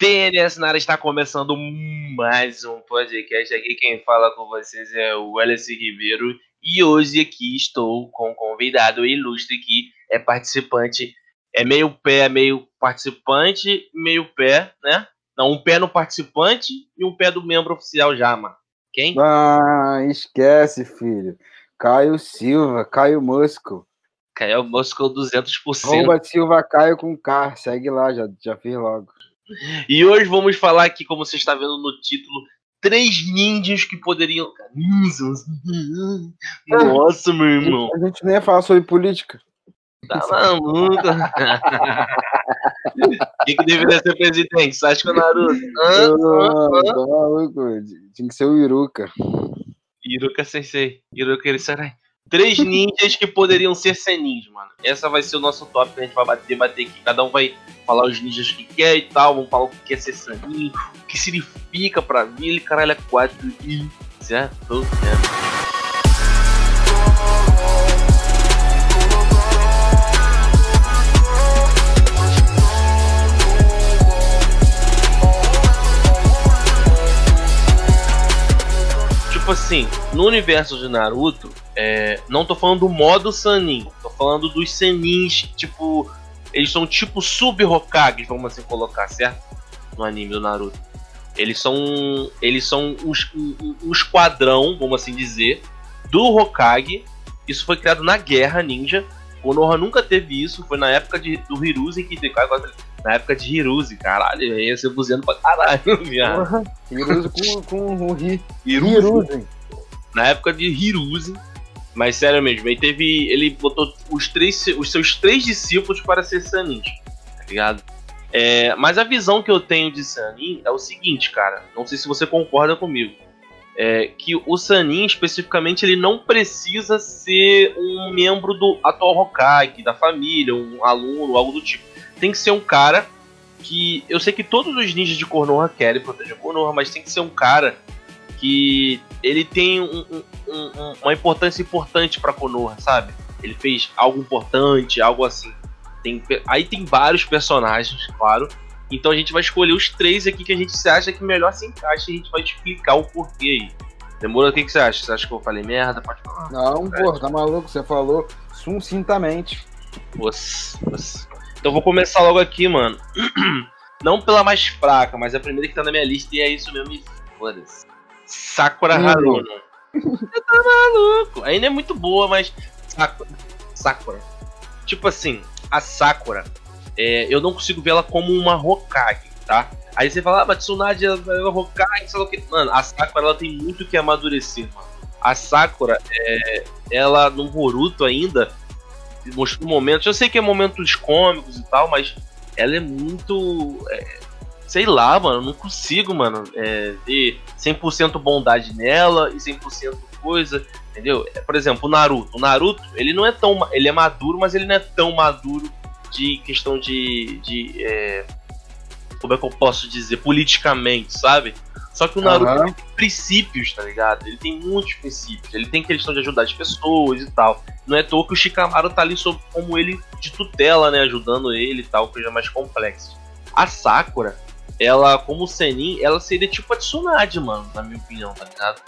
TNS na área está começando mais um podcast. Aqui quem fala com vocês é o Wallace Ribeiro. E hoje aqui estou com um convidado ilustre que é participante. É meio pé, meio participante, meio pé, né? Não, um pé no participante e um pé do membro oficial já, mano. Quem? Ah, esquece, filho. Caio Silva, Caio Mosco. Caio Mosco 200%. Arroba Silva Caio com K. Segue lá, já, já fiz logo. E hoje vamos falar aqui, como você está vendo no título, três ninjas que poderiam. Ninjas. Nossa, meu irmão. A gente nem ia falar sobre política. Tá maluco? Quem que deveria ser presidente? Sasuke ou Naruto? Ah, ah, tá maluco. Tinha que ser o Iruka. Iruka Sensei. Iruka Erisarai. Três ninjas que poderiam ser senis, mano. Essa vai ser o nosso top que a gente vai bater, bater aqui. Cada um vai falar os ninjas que quer e tal. Vamos falar o que quer ser sanin, o que significa pra mim. Ele, caralho, é quatro e. Certo? Certo. Tipo assim, no universo de Naruto, é, não tô falando do modo Sanin, tô falando dos Senins, tipo, eles são tipo sub-Hokage, vamos assim colocar, certo? No anime do Naruto. Eles são eles são os, um, esquadrão, vamos assim dizer, do Hokage. Isso foi criado na Guerra Ninja. O Noha nunca teve isso, foi na época de, do Hiruzen que na época de Hiruzen, caralho, ia ser buzendo pra caralho, viado. Hiruzen com, com o Hi. Hiruzen. Na época de Hiruzen. Mas sério mesmo, ele teve. Ele botou os, três, os seus três discípulos para ser Sanin, tá ligado? É, mas a visão que eu tenho de Sanin é o seguinte, cara. Não sei se você concorda comigo. É, que o Sanin, especificamente, ele não precisa ser um membro do atual Hokage, da família, um aluno, algo do tipo tem que ser um cara que. Eu sei que todos os ninjas de Konoha querem proteger Konoha, mas tem que ser um cara que ele tem um, um, um, uma importância importante para Konoha, sabe? Ele fez algo importante, algo assim. Tem, aí tem vários personagens, claro. Então a gente vai escolher os três aqui que a gente acha que melhor se encaixa e a gente vai explicar o porquê aí. Demora, o que, que você acha? Você acha que eu falei merda? Pode falar. Não, pô, tá maluco? Você falou sucintamente. Você, você. Então vou começar logo aqui, mano. Não pela mais fraca, mas é a primeira que tá na minha lista e é isso mesmo. Foda-se. Sakura hum. Haruno. Você tá maluco. Ainda é muito boa, mas. Sakura. Sakura. Tipo assim, a Sakura, é, eu não consigo ver ela como uma Hokage, tá? Aí você fala, ah, mas Tsunade é Hokage, sei lá o que. Mano, a Sakura ela tem muito que amadurecer, mano. A Sakura, é, ela no Boruto ainda, mostrou momentos. Eu sei que é momentos cômicos e tal, mas ela é muito. É, sei lá, mano, não consigo, mano, é, ver 100% bondade nela e 100% coisa, entendeu? É, por exemplo, o Naruto. O Naruto, ele não é tão. Ele é maduro, mas ele não é tão maduro de questão de. de é, como é que eu posso dizer? Politicamente, sabe? Só que o Naruto uhum. tem princípios, tá ligado? Ele tem muitos princípios. Ele tem questão de ajudar as pessoas e tal. Não é à toa que o Shikamaru tá ali sob, como ele de tutela, né? Ajudando ele e tal, coisa mais complexa. A Sakura, ela, como Senin, ela seria tipo a Tsunade, mano, na minha opinião, tá ligado?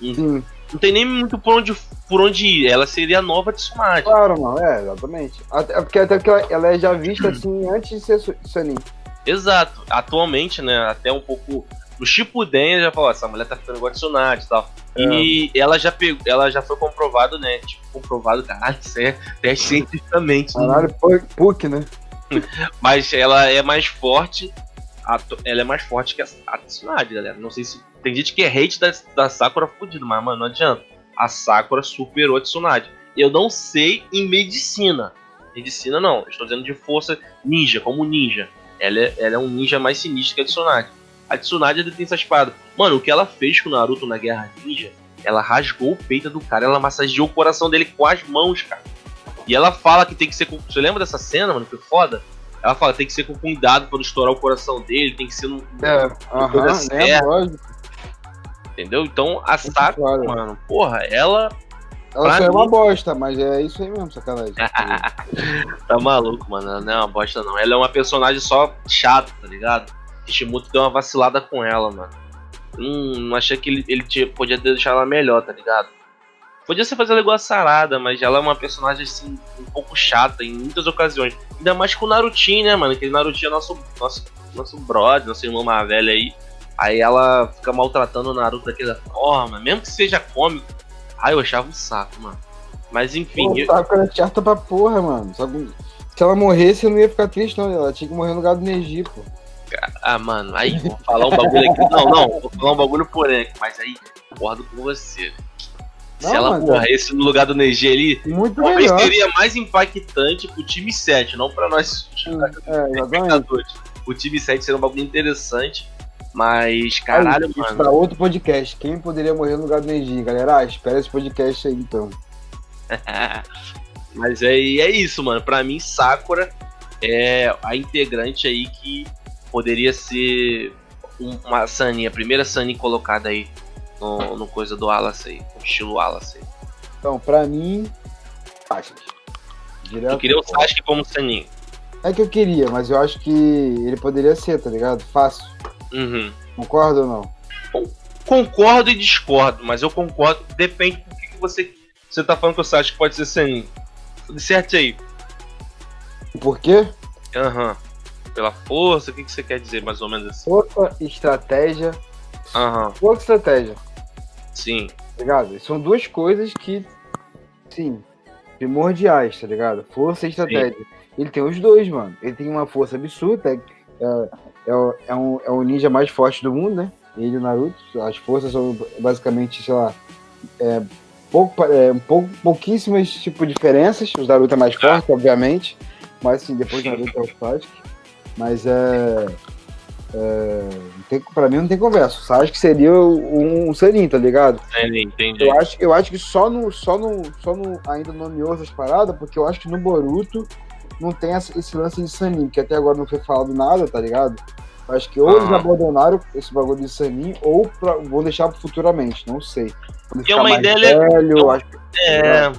Não, não tem nem muito por onde, por onde ir. Ela seria a nova Tsunade. Claro, não, é, exatamente. Até, porque até que ela é já vista assim antes de ser Senin. Exato. Atualmente, né, até um pouco no Shippuden já falou, essa mulher tá ficando igual a Tsunade e tal. É. E ela já, pegou, ela já foi comprovado, né? Tipo, comprovado, caralho, isso é teste cientificamente. Né? Caralho, PUC, né? Mas ela é mais forte. ela é mais forte que a, a Tsunade, galera. Não sei se. Tem gente que é hate da, da Sakura fudido, mas, mano, não adianta. A Sakura superou a Tsunade. Eu não sei em medicina. Medicina não. Estou dizendo de força ninja, como ninja. Ela é, ela é um ninja mais sinistro que a Tsunade a Tsunade tem essa espada. Mano, o que ela fez com o Naruto na Guerra Ninja, ela rasgou o peito do cara, ela massageou o coração dele com as mãos, cara. E ela fala que tem que ser com. Você lembra dessa cena, mano? Que foda? Ela fala que tem que ser com cuidado pra não estourar o coração dele, tem que ser no. É, aham, é, lógico. Entendeu? Então a Sakura, claro. mano, porra, ela. Ela só é uma bosta, mas é isso aí mesmo, sacanagem. tá maluco, mano. Ela não é uma bosta, não. Ela é uma personagem só chata, tá ligado? Kishimoto deu uma vacilada com ela, mano. Hum, não achei que ele, ele tinha, podia deixar ela melhor, tá ligado? Podia ser fazer ela igual a Sarada, mas ela é uma personagem assim, um pouco chata em muitas ocasiões. Ainda mais com o Narutinho, né, mano? Aquele Narutinho é nosso, nosso, nosso brother, nosso irmão mais velho aí. Aí ela fica maltratando o Naruto daquela forma, mesmo que seja cômico. Ai, eu achava um saco, mano. Mas enfim. Pô, eu... saco era chata pra porra, mano. Se ela morresse, eu não ia ficar triste, não. Ela tinha que morrer no lugar do Neji, pô. Ah, mano, aí vou falar um bagulho aqui. Não, não, vou falar um bagulho porém, mas aí concordo com você. Se não, ela morresse no lugar do Neji ali, Muito talvez melhor. seria mais impactante pro time 7, não pra nós é, O time 7 seria um bagulho interessante. Mas, caralho, aí, mano. Pra outro podcast, quem poderia morrer no lugar do Neji, galera? Ah, espera esse podcast aí então. mas é, é isso, mano. Pra mim, Sakura é a integrante aí que poderia ser uma Sunny, a primeira Sunny colocada aí no, no coisa do Wallace aí, no estilo Wallace aí. Então, pra mim, Sasuke. Direto eu queria o Sasuke como Sunny. É que eu queria, mas eu acho que ele poderia ser, tá ligado? Fácil. Uhum. Concorda ou não? Concordo e discordo, mas eu concordo. Depende do que, você. Você tá falando que o Sasuke pode ser Sunny. Certo aí. Por quê? Aham. Uhum pela força? O que, que você quer dizer, mais ou menos assim? Força estratégia. Aham. Força e estratégia. Sim. Tá ligado? São duas coisas que, sim, primordiais, tá ligado? Força e estratégia. Sim. Ele tem os dois, mano. Ele tem uma força absurda. É, é, é, é, um, é o ninja mais forte do mundo, né? Ele e o Naruto. As forças são basicamente, sei lá, é, pouco, é, pouco, pouquíssimas tipo, diferenças. O Naruto é mais forte, obviamente. Mas sim, depois o Naruto é o Sasuke. Mas é. é tem, pra mim não tem conversa. Acho que seria um, um selinho, tá ligado? Entendi, entendi. Eu acho, eu acho que só no, só no, só no ainda nomeou essas paradas, porque eu acho que no Boruto não tem esse lance de Sanin, que até agora não foi falado nada, tá ligado? Acho que ou eles abandonaram esse bagulho de Sanin, ou pra, vão deixar futuramente, não sei. é uma ideia legal. É,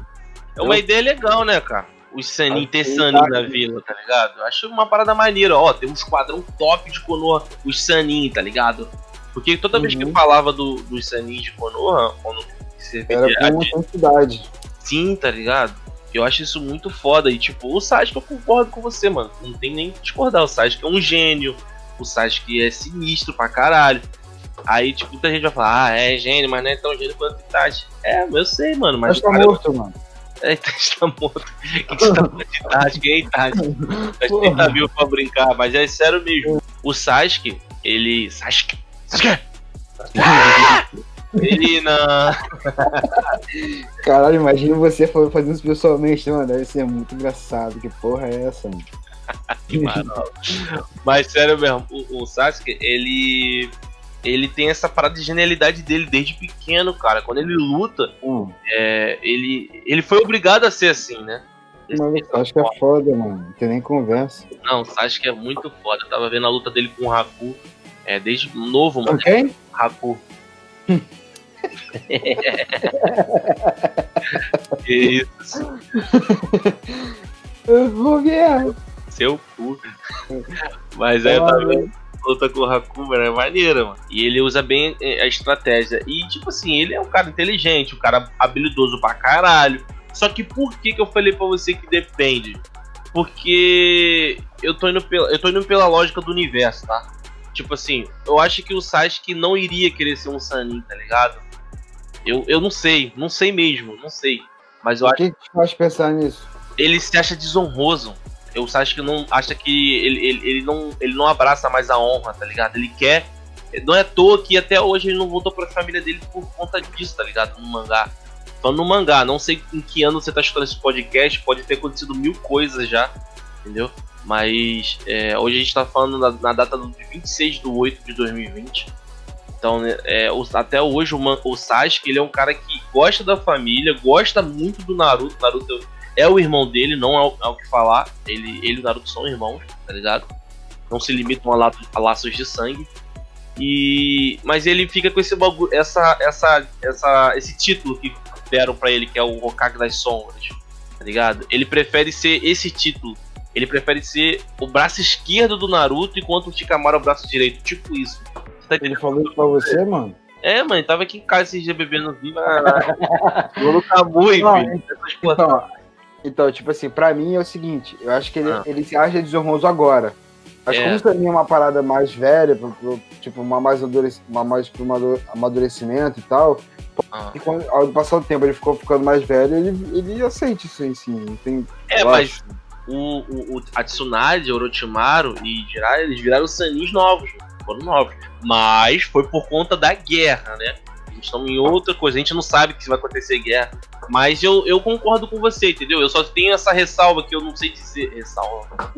é uma ideia legal, né, cara? os Sanin ter Sanin na vila, tá ligado? Acho uma parada maneira, ó, tem um esquadrão top de Konoha, os Sanin, tá ligado? Porque toda uhum. vez que eu uhum. falava do, dos Sanin de Konoha, quando você Era com intensidade. Sim, tá ligado? Eu acho isso muito foda. E tipo, o Sasuke eu concordo com você, mano. Não tem nem que discordar. O Sasuke é um gênio. O Sasuke é sinistro pra caralho. Aí, tipo, muita gente vai falar, ah, é gênio, mas não é tão gênio quanto Itachi. É, eu sei, mano. Mas, mas tá morto, mano. É, está morto. O que tá falando de Sasuke? É Itachi. A gente tá viu pra brincar, mas é sério mesmo. O Sasuke, ele. Sasuke! Sasuke! Ele na. Caralho, imagina você fazendo isso pessoalmente, mano. Deve ser muito engraçado. Que porra é essa, mano? Mas sério mesmo, o, o Sasuke, ele ele tem essa parada de genialidade dele desde pequeno, cara. Quando ele luta, hum. é, ele, ele foi obrigado a ser assim, né? Mano, acho que é foda, mano. Não tem nem conversa. Não, acho que é muito foda. Eu tava vendo a luta dele com o Haku. É, desde novo, mano. Quem? Haku. que isso? Eu vou. Seu cu. Mas aí eu tava vendo luta com o Hakuma é maneira, mano. E ele usa bem é, a estratégia. E, tipo assim, ele é um cara inteligente, um cara habilidoso pra caralho. Só que por que, que eu falei pra você que depende? Porque eu tô indo pela, eu tô indo pela lógica do universo, tá? Tipo assim, eu acho que o Sasuke não iria querer ser um Sanin, tá ligado? Eu, eu não sei, não sei mesmo, não sei. Mas eu o acho. que te faz pensar nisso? Ele se acha desonroso eu acho que não acha que ele, ele, ele, não, ele não abraça mais a honra, tá ligado? Ele quer. Não é à toa que até hoje ele não voltou pra família dele por conta disso, tá ligado? No mangá. Falando no mangá, não sei em que ano você tá escutando esse podcast, pode ter acontecido mil coisas já, entendeu? Mas é, hoje a gente tá falando na, na, data do 26 de 8 de 2020. Então, né, é, o, até hoje o, o Sasuke ele é um cara que gosta da família, gosta muito do Naruto. Naruto é o irmão dele, não é o, é o que falar. Ele, ele e o Naruto são irmãos, tá ligado? Não se limitam a, laço, a laços de sangue. E mas ele fica com esse bagulho, essa, essa, essa, esse título que deram para ele, que é o Hokage das Sombras, tá ligado? Ele prefere ser esse título ele prefere ser o braço esquerdo do Naruto enquanto o Shikamaru é o braço direito. Tipo isso. Tá ele falou isso pra você, mano? É, mano, tava aqui em casa esses dias bebendo vinho. Não tá muito, então, então, tipo assim, pra mim é o seguinte, eu acho que ele, ah. ele se acha desonroso agora. Mas é. como pra mim é uma parada mais velha, pro, pro, tipo, uma mais, uma mais pro amadurecimento e tal, ah. e quando, ao passar o tempo ele ficou ficando mais velho, ele, ele aceita isso em si. Não tem, é, mas o, o, o, a Tsunade, Orochimaru e Jiraiya, eles viraram Sanins novos, foram novos. Mas foi por conta da guerra, né? Eles estão em outra coisa, a gente não sabe que vai acontecer guerra. Mas eu, eu concordo com você, entendeu? Eu só tenho essa ressalva que eu não sei dizer. Ressalva.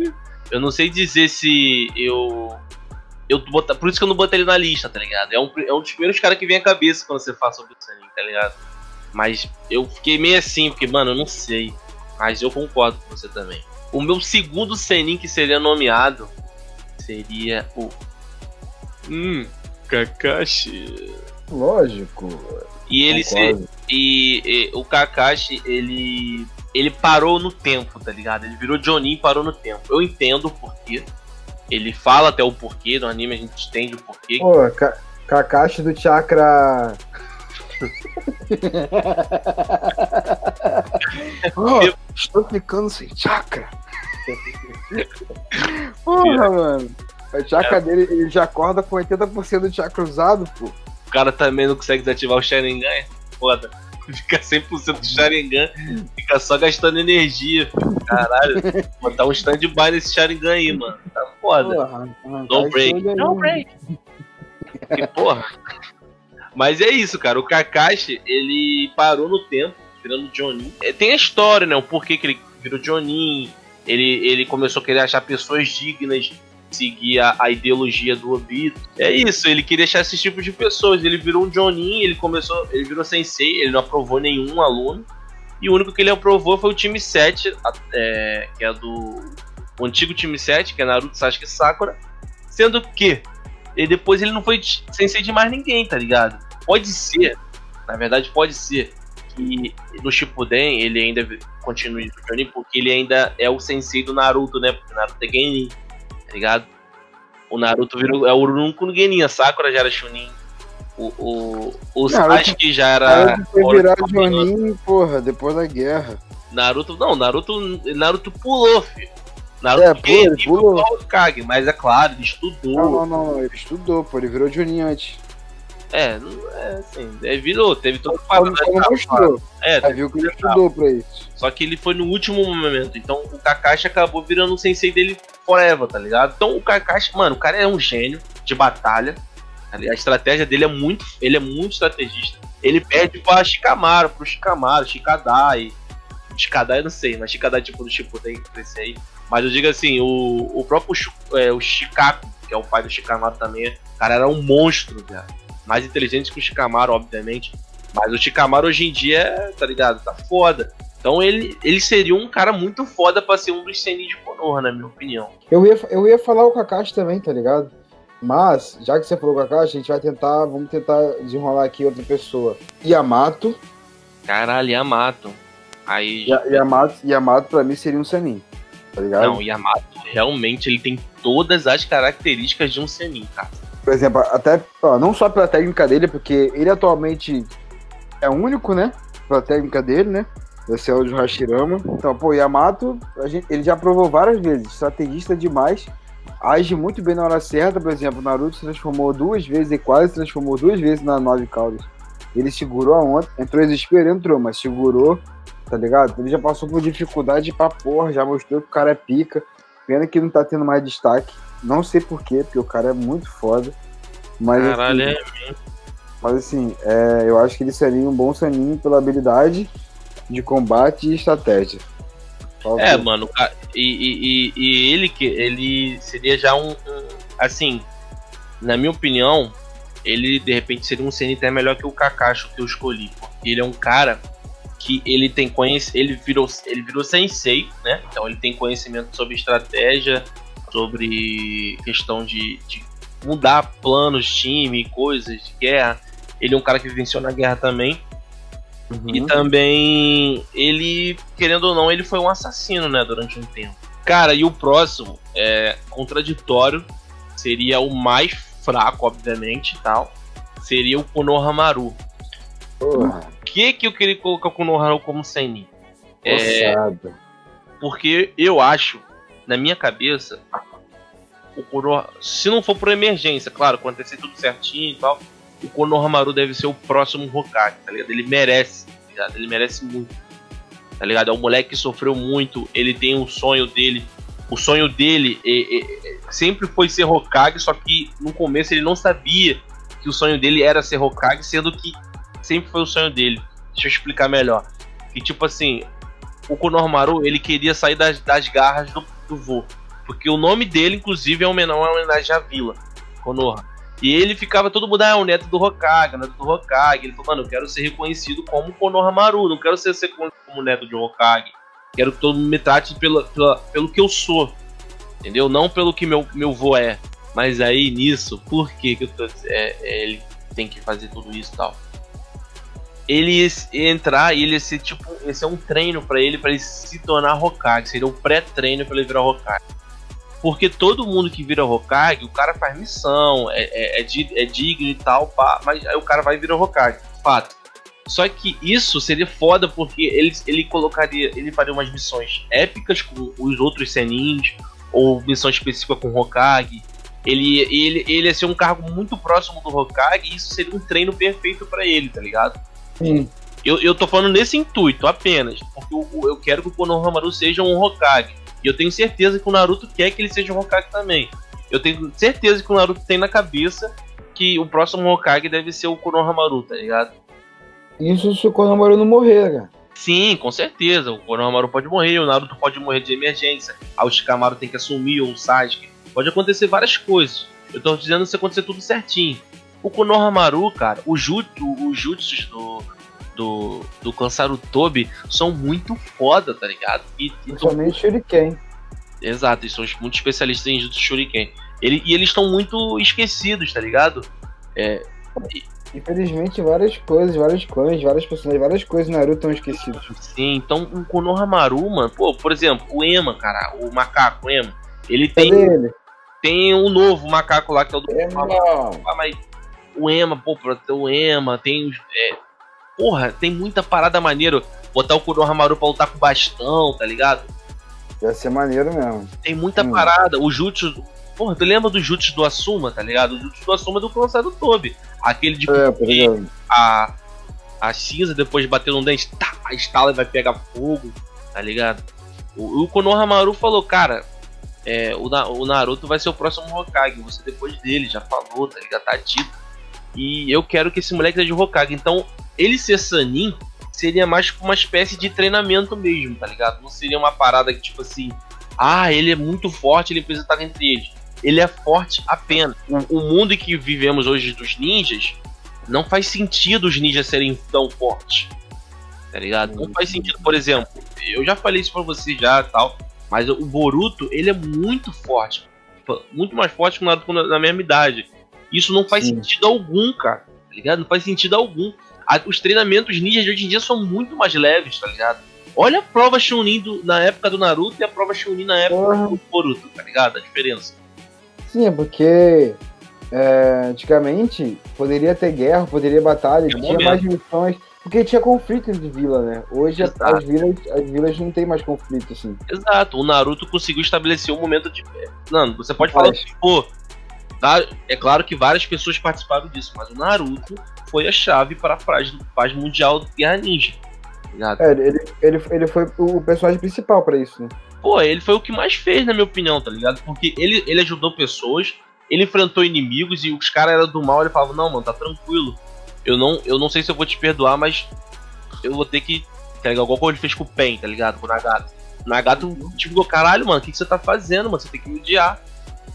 Eu não sei dizer se eu. eu botar, por isso que eu não botei ele na lista, tá ligado? É um, é um dos primeiros caras que vem à cabeça quando você fala sobre o Sanin, tá ligado? Mas eu fiquei meio assim, porque, mano, eu não sei. Mas eu concordo com você também. O meu segundo Senin que seria nomeado seria o. Hum, Kakashi. Lógico. E ele se, e, e, o Kakashi, ele ele parou no tempo, tá ligado? Ele virou Jonin e parou no tempo. Eu entendo o porquê. Ele fala até o porquê, no anime a gente entende o porquê. Pô, Ka Kakashi do chakra. oh, estou ficando sem chakra. Porra, mano. O chakra é. dele, ele já acorda com 80% do chakra usado, pô. O cara também não consegue desativar o Sharingan, é foda. Fica 100% do Sharingan, fica só gastando energia, filho. Caralho. Botar um stand-by nesse Sharingan aí, mano. Tá foda. Porra, no break. No break. Que porra. Mas é isso, cara. O Kakashi, ele parou no tempo, virando Jonin. É, tem a história, né? O porquê que ele virou Jonin. Ele, ele começou a querer achar pessoas dignas seguir a, a, ideologia do Obito. É isso, ele queria achar esses tipos de pessoas. Ele virou um Jonin, ele começou, ele virou sensei, ele não aprovou nenhum aluno. E o único que ele aprovou foi o time 7, é, que é do o antigo time 7, que é Naruto, Sasuke e Sakura. Sendo que ele, depois ele não foi sensei de mais ninguém, tá ligado? Pode ser, na verdade pode ser, que no Shippuden ele ainda continue no Jonin, porque ele ainda é o sensei do Naruto, né? Porque Naruto é Genin ligado? O Naruto virou. É o único Genin, a Sakura já era Chunin. O, o, o Sasuke já era. Naruto foi virar Jonin, porra, depois da guerra. Naruto. Não, Naruto. Naruto pulou, filho. Naruto é, pô, ele pulou. o Kage, mas é claro, ele estudou. Não, não, não, ele estudou, pô, ele virou Jonin antes. É, é assim, ele virou, teve todo o. Ele mostrou. É, é, viu que ele estudou pra isso. Só que ele foi no último momento, então o Kakashi acabou virando o sensei dele forever, tá ligado? Então o Kakashi, mano, o cara é um gênio de batalha. Tá a estratégia dele é muito. Ele é muito estrategista. Ele perde pra Shikamaru, pro Shikamaru, Shikadai. Shikadai eu não sei, mas Shikadai tipo do Shippuden, esse aí. Mas eu digo assim, o, o próprio é, o Shikaku, que é o pai do Shikamaru também, o cara era um monstro, cara mais inteligente que o Shikamaru, obviamente. Mas o Shikamaru hoje em dia, tá ligado? Tá foda. Então ele, ele seria um cara muito foda pra ser um dos Senin de Konoha, na minha opinião. Eu ia, eu ia falar o Kakashi também, tá ligado? Mas, já que você falou Kakashi, a gente vai tentar, vamos tentar desenrolar aqui outra pessoa. Yamato. Caralho, Yamato. Aí... Yamato, Yamato pra mim seria um Senin, tá ligado? Não, Yamato realmente ele tem todas as características de um Senin, cara por exemplo, até ó, não só pela técnica dele, porque ele atualmente é único, né? Pela técnica dele, né? Esse é o de Hashirama. Então, pô, Yamato, gente, ele já provou várias vezes, estrategista demais, age muito bem na hora certa. Por exemplo, Naruto se transformou duas vezes e quase se transformou duas vezes na nove caudas. Ele segurou a onda, entrou desespero, entrou, mas segurou, tá ligado? Ele já passou por dificuldade pra porra, já mostrou que o cara é pica. Pena que não tá tendo mais destaque. Não sei porquê, porque o cara é muito foda. Mas, Caralho, assim, é Mas assim, é, eu acho que ele seria um bom Saninho pela habilidade de combate e estratégia. é, mano, e, e, e, ele que ele seria já um, um, assim, na minha opinião, ele de repente seria um até melhor que o Kakashi que eu escolhi, porque ele é um cara que ele tem conhecimento, ele virou ele virou sensei, né? Então ele tem conhecimento sobre estratégia, sobre questão de, de mudar planos, time, coisas de guerra. Ele é um cara que venceu na guerra também. Uhum. E também ele, querendo ou não, ele foi um assassino, né, durante um tempo. Cara, e o próximo é contraditório, seria o mais fraco, obviamente, tal. Seria o Konohamaru. Por que que eu queria colocar o Konohamaru como Senin? É, porque eu acho, na minha cabeça, o Konoha, se não for por emergência, claro, acontecer tudo certinho e tal, o Konohamaru deve ser o próximo Hokage, tá ligado? Ele merece, tá ligado? Ele merece muito, tá ligado? É um moleque que sofreu muito, ele tem um sonho dele, o sonho dele é- é- é- sempre foi ser Hokage, só que no começo ele não sabia que o sonho dele era ser Hokage, sendo que sempre foi o sonho dele. Deixa eu explicar melhor. Que tipo assim, o Konohamaru ele queria sair das, das garras do, do vô. Porque o nome dele, inclusive, é homenagem- uma homenagem à vila, Konoha. E ele ficava todo mundo, ah, é o neto do Hokage, o neto do Hokage. Ele falou, mano, eu quero ser reconhecido como Konohamaru, não quero ser, ser como neto de Hokage. Quero que todo mundo me trate pela- pelo que eu sou. Entendeu? Não pelo que meu, meu vô é. Mas aí, nisso, por que, que tô, é, é, ele tem que fazer tudo isso e tal? Ele entrar e ele ser tipo. Esse é um treino pra ele, pra ele se tornar Hokage. Seria um pré-treino pra ele virar Hokage. Porque todo mundo que vira Hokage, o cara faz missão, é, é, é é digno e tal, pá, mas aí o cara vai virar Hokage. Fato. Só que isso seria foda porque ele, ele colocaria. Ele faria umas missões épicas com os outros Senins, ou missão específica com Hokage. Ele, ele, ele ia ser um cargo muito próximo do Hokage e isso seria um treino perfeito pra ele, tá ligado? Sim. Eu, eu tô falando nesse intuito apenas, porque eu, eu quero que o Konohamaru seja um Hokage. E eu tenho certeza que o Naruto quer que ele seja um Hokage também. Eu tenho certeza que o Naruto tem na cabeça que o próximo Hokage deve ser o Konohamaru, tá ligado? Isso se o Konohamaru não morrer, cara. Sim, com certeza. O Konohamaru pode morrer, o Naruto pode morrer de emergência. A Shikamaru tem que assumir, ou o Sasuke. Pode acontecer várias coisas. Eu tô dizendo se acontecer tudo certinho. O Konohamaru, cara, o jutsu, os jutsus do, do, do clã Sarutobi são muito foda, tá ligado? E, e Principalmente Shuriken. exato, eles são muito especialistas em jutsu shuriken. Ele, e eles estão muito esquecidos, tá ligado? Infelizmente, várias coisas, vários clãs, várias personagens, várias coisas no Naruto estão esquecidas. Sim, então o Konohamaru, mano, pô, por exemplo, o Ema, cara, o macaco Ema, ele tem, Cadê ele? tem um novo macaco lá que é o do É, não. Ah, mas o Ema, pô, pra ter o Ema, tem os. É, porra, tem muita parada maneiro. Botar o Konohamaru pra lutar com bastão, tá ligado? Ia ser maneiro mesmo. Tem muita Hum. parada. O Jutsu. Porra, tu lembra do Jutsu do Asuma, tá ligado? O Jutsu do Asuma é do clã do Tobi. Aquele de É, exemplo. a, a cinza depois de bater no dente, tá, a estala e vai pegar fogo, tá ligado? O, o Konohamaru falou, cara, é, o, Na- o Naruto vai ser o próximo Hokage, você depois dele, já falou, tá ligado? Tá dito. E eu quero que esse moleque seja o Hokage. Então, ele ser Sanin seria mais uma espécie de treinamento mesmo, tá ligado? Não seria uma parada que, tipo assim, ah, ele é muito forte, ele precisa estar entre eles. Ele é forte apenas. O, o mundo que vivemos hoje dos ninjas não faz sentido os ninjas serem tão fortes. Tá ligado? Não faz sentido, por exemplo, eu já falei isso pra você já tal, mas o Boruto, ele é muito forte. Muito mais forte que o Naruto na na mesma idade. Isso não faz Sim. sentido algum, cara. Tá ligado? Não faz sentido algum. A- os treinamentos ninjas de hoje em dia são muito mais leves, tá ligado? Olha a prova Chunin do- na época do Naruto e a prova Chunin na época Porra. do Boruto, tá ligado? A diferença. Sim, é porque é, antigamente poderia ter guerra, poderia batalha, Tinha tinha momento. mais missões, porque tinha conflito entre vila, né? Hoje Exato. as vilas, as vilas não tem mais conflito, assim. Exato, o Naruto conseguiu estabelecer um momento de. Mano, você pode falar Mas- assim, pô. É claro que várias pessoas participaram disso, mas o Naruto foi a chave para a paz, paz mundial do Guerra Ninja. tá? É, ele, ele, ele foi o personagem principal pra isso, né? Pô, ele foi o que mais fez, na minha opinião, tá ligado? Porque ele, ele ajudou pessoas, ele enfrentou inimigos e os caras eram do mal, ele falava, não, mano, tá tranquilo. Eu não, eu não sei se eu vou te perdoar, mas eu vou ter que. Tá ligado? Igual ele fez com o Pen, tá ligado? Com o Nagato. O Nagato tipo, caralho, mano, o que, que você tá fazendo, mano? Você tem que me odiar.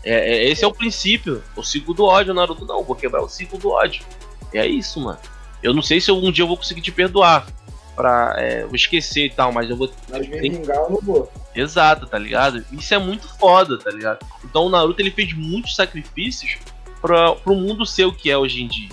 É, é- esse é o princípio, o ciclo do ódio, o Naruto não, vou quebrar o ciclo do ódio. É isso, mano. Eu não sei se eu- um dia eu vou conseguir te perdoar. Pra é, eu esquecer e tal, mas eu vou Mas Tem- vingar eu não vou. Exato, tá ligado? Isso é muito foda, tá ligado? Então o Naruto ele fez muitos sacrifícios pra, pro mundo ser o que é hoje em dia.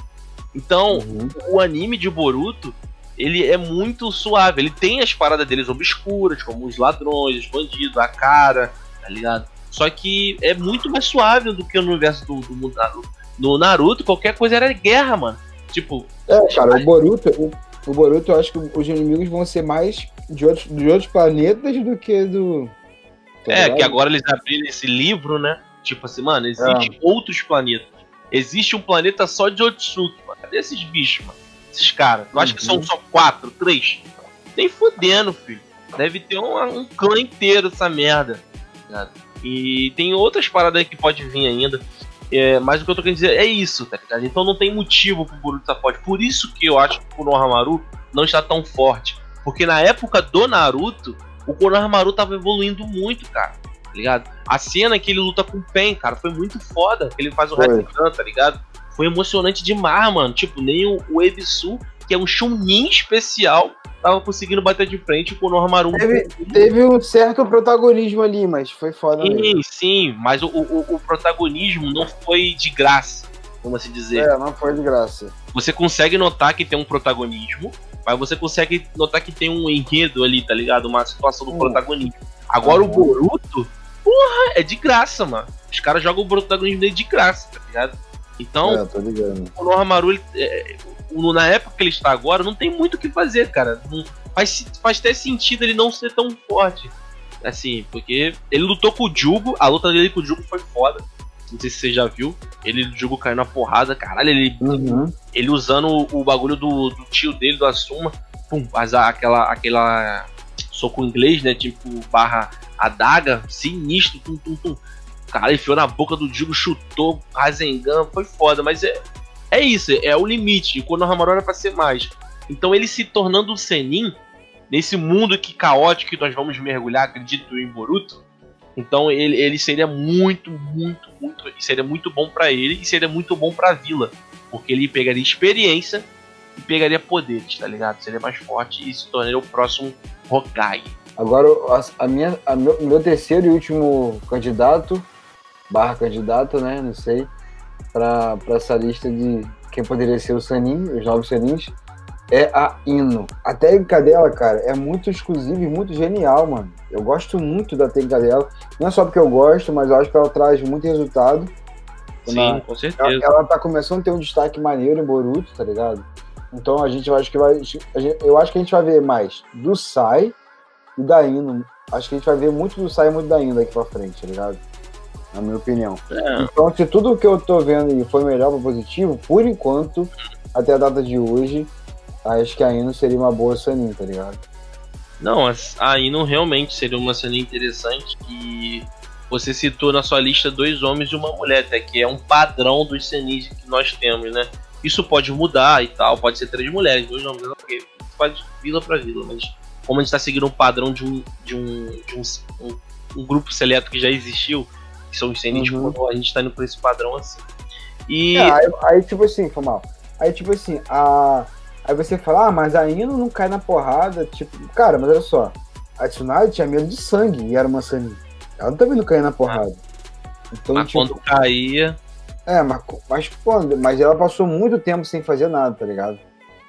Então, Uhum. o anime de Boruto, ele é muito suave. Ele tem as paradas deles obscuras, como os ladrões, os bandidos, a cara, tá ligado? Só que é muito mais suave do que no universo do, do, do no Naruto, qualquer coisa era guerra, mano. Tipo. É, cara, o Boruto, o, o Boruto, eu acho que os inimigos vão ser mais de outros, de outros planetas do que do. Tá é, que agora eles abriram esse livro, né? Tipo assim, mano, existem é. outros planetas. Existe um planeta só de Otsuki, mano. Cadê esses bichos, mano? Esses caras. Tu uhum. acha que são só quatro, três? Nem fudendo, filho. Deve ter um, um clã inteiro essa merda. Tá e tem outras paradas que pode vir ainda. É, mas o que eu tô querendo dizer é isso, tá ligado? Então não tem motivo pro Boruto estar forte. Por isso que eu acho que o Konohamaru não está tão forte. Porque na época do Naruto, o Konohamaru tava evoluindo muito, cara. Tá ligado? A cena que ele luta com o Pen, cara, foi muito foda. Ele faz o Rasengan, tá ligado? Foi emocionante demais, mano. Tipo, nem o, o Ebisu, que é um Chunin especial, tava conseguindo bater de frente com o Normaru. Teve, teve um certo protagonismo ali, mas foi foda. Sim, mesmo. sim, mas o, o, o, protagonismo não foi de graça, como assim dizer. É, não foi de graça. Você consegue notar que tem um protagonismo, mas você consegue notar que tem um enredo ali, tá ligado? Uma situação do hum. protagonismo. Agora uhum. o Boruto, porra, é de graça, mano. Os caras jogam o protagonismo dele de graça, tá ligado? Então, é, o Normaru, ele, é, na época que ele está agora, não tem muito o que fazer, cara. Não, faz, faz até sentido ele não ser tão forte. Assim, porque ele lutou com o Jugo, a luta dele com o Jugo foi foda. Não sei se você já viu. Ele o Jugo caiu na porrada, caralho. Ele, uhum. ele usando o, o bagulho do, do, tio dele, do Asuma. Pum, faz aquela, aquela soco inglês, né? Tipo, barra adaga, sinistro, tum, tum, tum. Cara, enfiou na boca do Jugo, chutou, Rasengan, foi foda, mas é, é isso, é o limite. Quando o Hamaru era pra ser mais. Então ele se tornando um Senin, nesse mundo que caótico que nós vamos mergulhar, acredito em Boruto. Então ele, ele seria muito, muito, muito. Seria muito bom para ele e seria muito bom pra vila. Porque ele pegaria experiência e pegaria poderes, tá ligado? Seria mais forte e se tornaria o próximo Hokage. Agora, a, a minha, a meu, meu terceiro e último candidato, barra candidato, né? Não sei para essa lista de quem poderia ser o Sanin, os novos Sanins, é a Ino. A técnica dela, cara, é muito exclusiva e muito genial, mano. Eu gosto muito da técnica dela. Não é só porque eu gosto, mas eu acho que ela traz muito resultado. Sim, com certeza. Ela, ela tá começando a ter um destaque maneiro em Boruto, tá ligado? Então a gente acho que vai. Eu acho que a gente vai ver mais do Sai e da Ino. Acho que a gente vai ver muito do Sai e muito da Ino daqui pra frente, tá ligado? Na minha opinião. É. Então, se tudo que eu tô vendo foi melhor para positivo, por enquanto, até a data de hoje, acho que a Ino seria uma boa Sanin, tá ligado? Não, a Ino realmente seria uma Sanin interessante e você citou na sua lista dois homens e uma mulher, até que é um padrão dos Sanins que nós temos, né? Isso pode mudar e tal, pode ser três mulheres, dois homens, ok, faz vila para vila, mas como a gente está seguindo um padrão de um, de um, de um, um, um grupo seleto que já existiu, que são os uhum. a gente tá indo por esse padrão assim. E. É, aí, aí, tipo assim, foi mal. Aí, tipo assim, a. Aí você fala, ah, mas a Ino não cai na porrada. Tipo, cara, mas olha só. A Tsunade tinha medo de sangue e era uma sangue. Ela não tá vindo cair na porrada. Então, mas tipo, quando caía. É, mas, mas, quando mas ela passou muito tempo sem fazer nada, tá ligado?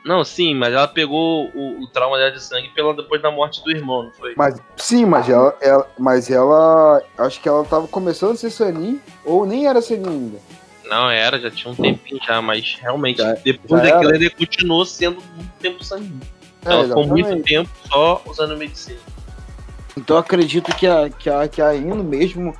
Não, sim, mas ela pegou o, o trauma dela de sangue pela, depois da morte do irmão, não foi? Mas, sim, mas ela, ela, mas ela. Acho que ela tava começando a ser Sanin, ou nem era Sanin ainda. Não, era, já tinha um tempinho já, mas realmente, já, depois já daquilo ele continuou sendo muito tempo Sanin. É, ela ficou muito tempo só usando medicina. Então acredito que a, que a, que a Ino mesmo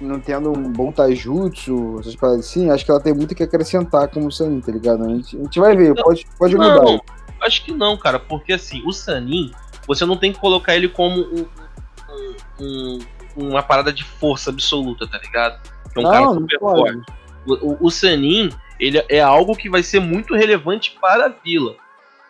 não tendo um bom taijutsu, essas paradas assim, acho que ela tem muito que acrescentar como Sanin, tá ligado? A gente, a gente vai ver, pode, pode não, mudar. Acho que não, cara, porque assim, o Sanin, você não tem que colocar ele como um, um, um, uma parada de força absoluta, tá ligado? É um não, cara super forte. O, o, Sanin, ele é algo que vai ser muito relevante para a vila,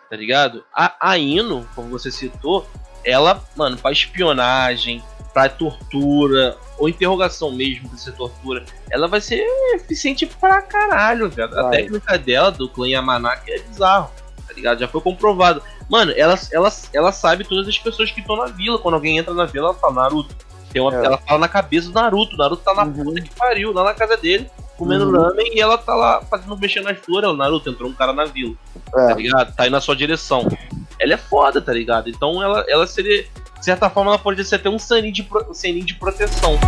tá ligado? A, a Ino, como você citou, ela, mano, faz espionagem, pra tortura, ou interrogação mesmo pra ser tortura, ela vai ser eficiente pra caralho, velho. A técnica dela, do clã Yamanaka, é bizarro, tá ligado? Já foi comprovado. Mano, ela, ela, ela sabe todas as pessoas que estão na vila. Quando alguém entra na vila, ela fala Naruto. Tem uma, é. Ela fala na cabeça do Naruto. Naruto tá na uhum. puta que pariu, lá na casa dele, comendo uhum. ramen, e ela tá lá fazendo mexer nas flores. O Naruto entrou um cara na vila, é. tá ligado? Tá aí na sua direção. Ela é foda, tá ligado? Então ela, ela seria de certa forma ela poderia ser até um Sanin de, pro, de proteção.